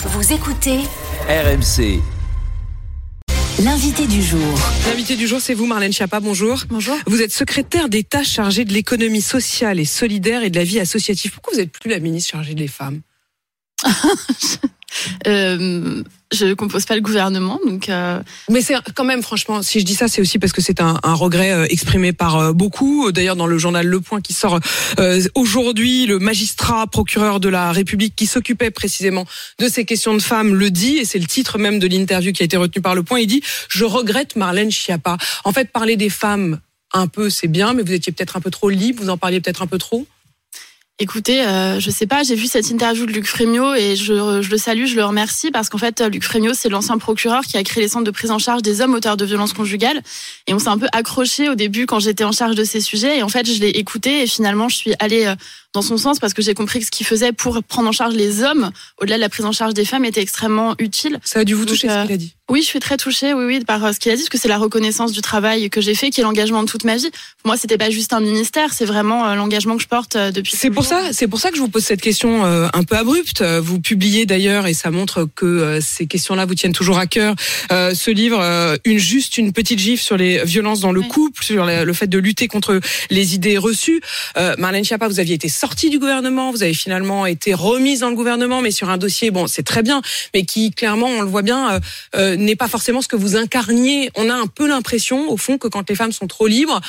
Vous écoutez RMC. l'invité du jour. L'invité du jour, c'est vous, Marlène Schiappa. Bonjour. Bonjour. Vous êtes secrétaire d'État chargée de l'économie sociale et solidaire et de la vie associative. Pourquoi vous n'êtes plus la ministre chargée des femmes? Euh, je compose pas le gouvernement, donc euh, Mais c'est quand même, franchement, si je dis ça, c'est aussi parce que c'est un, un regret euh, exprimé par euh, beaucoup. D'ailleurs, dans le journal Le Point qui sort euh, aujourd'hui, le magistrat procureur de la République qui s'occupait précisément de ces questions de femmes le dit, et c'est le titre même de l'interview qui a été retenu par Le Point. Il dit « Je regrette Marlène Schiappa ». En fait, parler des femmes un peu, c'est bien, mais vous étiez peut-être un peu trop libre, vous en parliez peut-être un peu trop écoutez, euh, je sais pas, j'ai vu cette interview de Luc Frémiot et je, je le salue, je le remercie parce qu'en fait, Luc Frémiot, c'est l'ancien procureur qui a créé les centres de prise en charge des hommes auteurs de violences conjugales. Et on s'est un peu accroché au début quand j'étais en charge de ces sujets. Et en fait, je l'ai écouté et finalement, je suis allée euh, dans son sens parce que j'ai compris que ce qu'il faisait pour prendre en charge les hommes, au-delà de la prise en charge des femmes, était extrêmement utile. Ça a dû vous Donc, toucher euh, ce qu'il a dit Oui, je suis très touchée, oui, oui, par euh, ce qu'il a dit, parce que c'est la reconnaissance du travail que j'ai fait, qui est l'engagement de toute ma vie. Pour moi, c'était pas juste un ministère, c'est vraiment euh, l'engagement que je porte euh, depuis. C'est pour ça, c'est pour ça que je vous pose cette question un peu abrupte. Vous publiez d'ailleurs, et ça montre que ces questions-là vous tiennent toujours à cœur, ce livre, une juste une petite gifle sur les violences dans le Oui. couple, sur le, fait de lutter contre les idées reçues. Marlène Schiappa, vous aviez été sortie du gouvernement, vous avez finalement été remise dans le gouvernement, mais sur un dossier, bon, c'est très bien, mais qui clairement, on le voit bien, euh, n'est pas forcément ce que vous incarniez. On a un peu l'impression, au fond, que quand les femmes sont trop libres,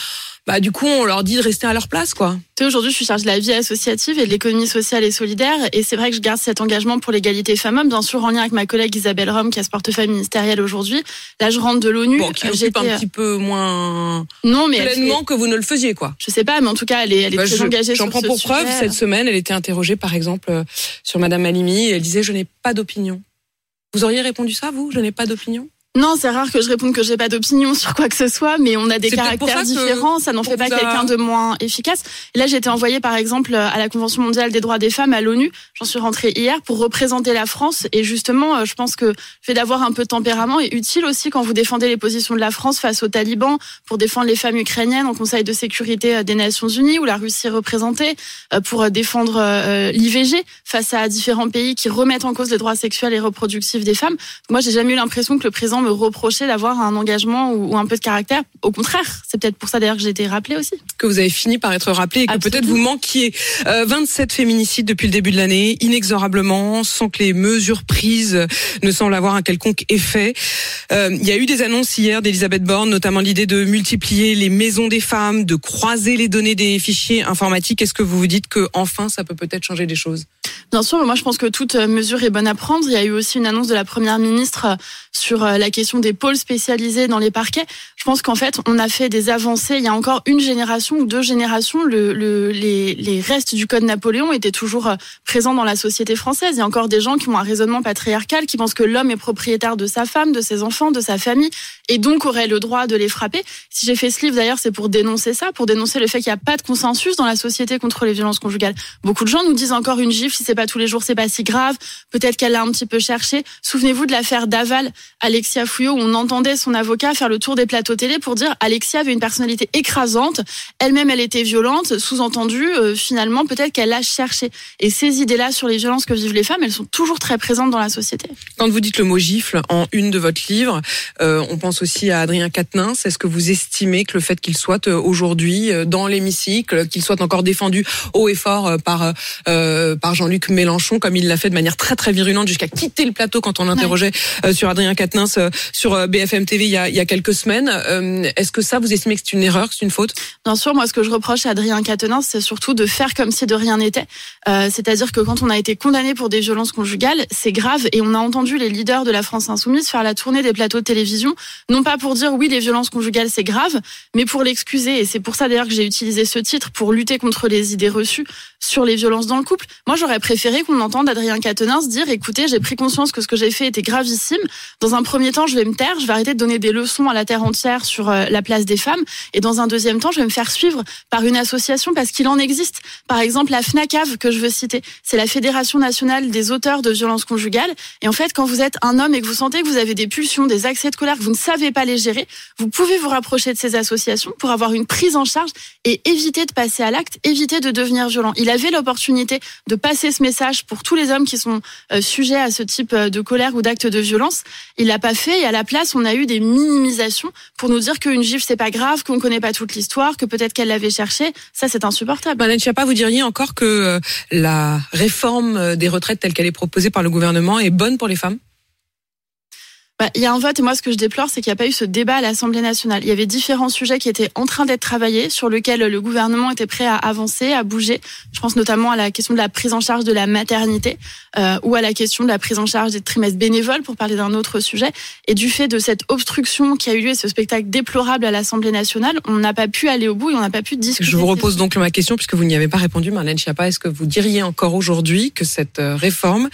bah du coup, on leur dit de rester à leur place, quoi. Aujourd'hui, je suis chargée de la vie associative et de l'économie sociale et solidaire. Et c'est vrai que je garde cet engagement pour l'égalité femmes-hommes, bien sûr, en lien avec ma collègue Isabelle Rome, qui a ce portefeuille ministériel aujourd'hui. Là, je rentre de l'ONU. Bon, qui Euh, occupe un j'étais- petit peu moins Non, mais fait- pleinement que vous ne le faisiez, quoi. je sais pas, mais en tout cas, elle est, elle est Bah, très je- engagée J'en prends pour preuve, cette semaine, elle était interrogée, par exemple, euh, sur Madame Halimi, et elle disait, je n'ai pas d'opinion. Vous auriez répondu ça, vous? Je n'ai pas d'opinion? Non, c'est rare que je réponde que j'ai pas d'opinion sur quoi que ce soit, mais on a des caractères ça différents, ça n'en fait pas a- quelqu'un de moins efficace. Là, j'ai été envoyée par exemple à la Convention mondiale des droits des femmes à l'ONU. J'en suis rentrée hier pour représenter la France et justement, euh, je pense que le fait d'avoir un peu de tempérament est utile aussi quand vous défendez les positions de la France face aux talibans, pour défendre les femmes ukrainiennes au Conseil de sécurité euh, des Nations Unies où la Russie est représentée, euh, pour défendre l'IVG face à différents pays qui remettent en cause les droits sexuels et reproductifs des femmes. Moi, j'ai jamais eu l'impression que le président me reprochait d'avoir un engagement ou, ou un peu de caractère. Au contraire, c'est peut-être pour ça d'ailleurs que j'ai été rappelée aussi. que vous avez fini par être rappelé et que peut-être vous manquiez. Euh, 27 féminicides depuis le début de l'année, inexorablement, sans que les mesures prises ne semblent avoir un quelconque effet. Euh, Il y a eu des annonces hier d'Elisabeth Borne, notamment l'idée de multiplier les maisons des femmes, de croiser les données des fichiers informatiques. Est-ce que vous vous dites que enfin ça peut peut-être changer des choses? Bien sûr, moi je pense que toute euh, mesure est bonne à prendre. Il y a eu aussi une annonce de la première ministre euh, sur euh, la question des pôles spécialisés dans les parquets. Je pense qu'en fait, on a fait des avancées. Il y a encore une génération ou deux générations, le, le- les, restes du code Napoléon étaient toujours présents dans la société française. Il y a encore des gens qui ont un raisonnement patriarcal, qui pensent que l'homme est propriétaire de sa femme, de ses enfants, de sa famille, et donc aurait le droit de les frapper. Si j'ai fait ce livre d'ailleurs, c'est pour dénoncer ça, pour dénoncer le fait qu'il n'y a pas de consensus dans la société contre les violences conjugales. Beaucoup de gens nous disent encore une gifle, si c'est tous les jours, c'est pas si grave. Peut-être qu'elle l'a un petit peu cherché. Souvenez-vous de l'affaire Daval, Alexia Fouillot, où on entendait son avocat faire le tour des plateaux télé pour dire Alexia avait une personnalité écrasante. Elle-même, elle était violente. Sous-entendu, euh, finalement, peut-être qu'elle l'a cherché. Et ces idées-là sur les violences que vivent les femmes, elles sont toujours très présentes dans la société. Quand vous dites le mot gifle en une de votre livre, euh, on pense aussi à Adrien Quatennens. Est-ce que vous estimez que le fait qu'il soit euh, aujourd'hui dans l'hémicycle, qu'il soit encore défendu haut et fort par par Jean-Luc Mélenchon, comme il l'a fait de manière très très virulente jusqu'à quitter le plateau quand on l'interrogeait euh, sur Adrien Quatennens euh, sur euh, BFM TV il y a, il y a quelques semaines, est-ce que ça vous estimez que c'est une erreur, que c'est une faute? Bien sûr, moi, ce que je reproche à Adrien Quatennens, c'est surtout de faire comme si de rien n'était. Euh, C'est-à-dire que quand on a été condamné pour des violences conjugales, c'est grave. Et on a entendu les leaders de la France insoumise faire la tournée des plateaux de télévision, non pas pour dire oui, les violences conjugales, c'est grave, mais pour l'excuser. Et c'est pour ça d'ailleurs que j'ai utilisé ce titre pour lutter contre les idées reçues sur les violences dans le couple. Moi, j'aurais préféré qu'on entende Adrien Quatennens dire écoutez, j'ai pris conscience que ce que j'ai fait était gravissime. Dans un premier temps, je vais me taire, je vais arrêter de donner des leçons à la terre entière sur euh, la place des femmes. Et dans un deuxième temps, je vais me faire suivre par une association parce qu'il en existe. Par exemple, la FNACAV que je veux citer, c'est la Fédération nationale des auteurs de violences conjugales. Et en fait, quand vous êtes un homme et que vous sentez que vous avez des pulsions, des accès de colère, que vous ne savez pas les gérer, vous pouvez vous rapprocher de ces associations pour avoir une prise en charge et éviter de passer à l'acte, éviter de devenir violent. Il avait l'opportunité de passer ce message pour tous les hommes qui sont euh, sujets à ce type euh, de colère ou d'acte de violence. Il l'a pas fait et à la place, on a eu des minimisations pour nous dire qu'une gifle c'est pas grave, qu'on connaît pas toute l'histoire, que peut-être qu'elle l'avait cherché. Ça, c'est insupportable. Madame Chiappa, vous diriez encore que euh, la réforme des retraites telle qu'elle est proposée par le gouvernement est bonne pour les femmes? Bah, il y a un vote et moi ce que je déplore c'est qu'il n'y a pas eu ce débat à l'Assemblée nationale. Il y avait différents sujets qui étaient en train d'être travaillés, sur lesquels le gouvernement était prêt à avancer, à bouger. Je pense notamment à la question de la prise en charge de la maternité euh, ou à la question de la prise en charge des trimestres bénévoles pour parler d'un autre sujet. Et du fait de cette obstruction qui a eu lieu et ce spectacle déplorable à l'Assemblée nationale, on n'a pas pu aller au bout et on n'a pas pu discuter. Je vous repose donc ma question puisque vous n'y avez pas répondu, Marlène Schiappa. Est-ce que vous diriez encore aujourd'hui que cette euh, réforme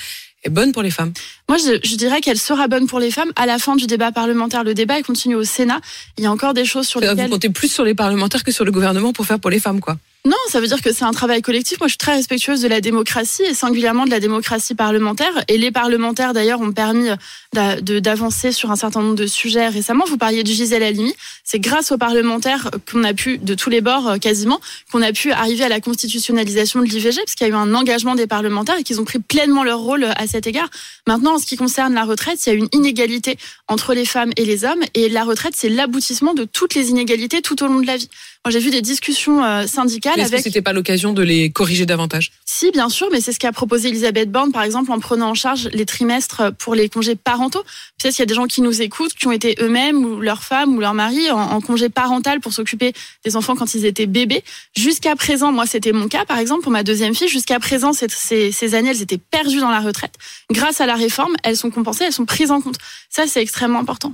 est bonne pour les femmes Moi, je, je dirais qu'elle sera bonne pour les femmes à la fin du débat parlementaire. Le débat il continue au Sénat. Il y a encore des choses sur lesquelles... Vous comptez plus sur les parlementaires que sur le gouvernement pour faire pour les femmes, quoi non, ça veut dire que c'est un travail collectif. Moi, je suis très respectueuse de la démocratie et singulièrement de la démocratie parlementaire. Et les parlementaires, d'ailleurs, ont permis d'avancer sur un certain nombre de sujets récemment. Vous parliez de Gisèle Halimi. C'est grâce aux parlementaires qu'on a pu, de tous les bords euh, quasiment, qu'on a pu arriver à la constitutionnalisation de l'IVG, parce qu'il y a eu un engagement des parlementaires et qu'ils ont pris pleinement leur rôle à cet égard. Maintenant, en ce qui concerne la retraite, il y a une inégalité entre les femmes et les hommes. Et la retraite, c'est l'aboutissement de toutes les inégalités tout au long de la vie. J'ai vu des discussions euh, syndicales Est-ce avec. que c'était pas l'occasion de les corriger davantage? Si, bien sûr, mais c'est ce qu'a proposé Elisabeth Borne, par exemple, en prenant en charge les trimestres pour les congés parentaux. Peut-être qu'il y a des gens qui nous écoutent, qui ont été eux-mêmes ou leur femme ou leur mari en, en congé parental pour s'occuper des enfants quand ils étaient bébés. Jusqu'à présent, moi, c'était mon cas, par exemple, pour ma deuxième fille. Jusqu'à présent, ces années, elles étaient perdues dans la retraite. Grâce à la réforme, elles sont compensées, elles sont prises en compte. Ça, c'est extrêmement important.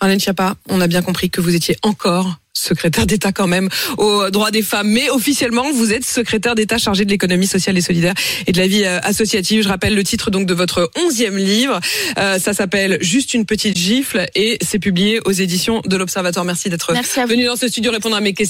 Marlène Schiappa, on a bien compris que vous étiez encore secrétaire d'État quand même aux droits des femmes, mais officiellement vous êtes secrétaire d'État chargé de l'économie sociale et solidaire et de la vie euh, associative. Je rappelle le titre donc de votre onzième livre. Euh, ça s'appelle Juste une petite gifle et c'est publié aux éditions de l'Observatoire. Merci d'être venu dans ce studio répondre à mes questions.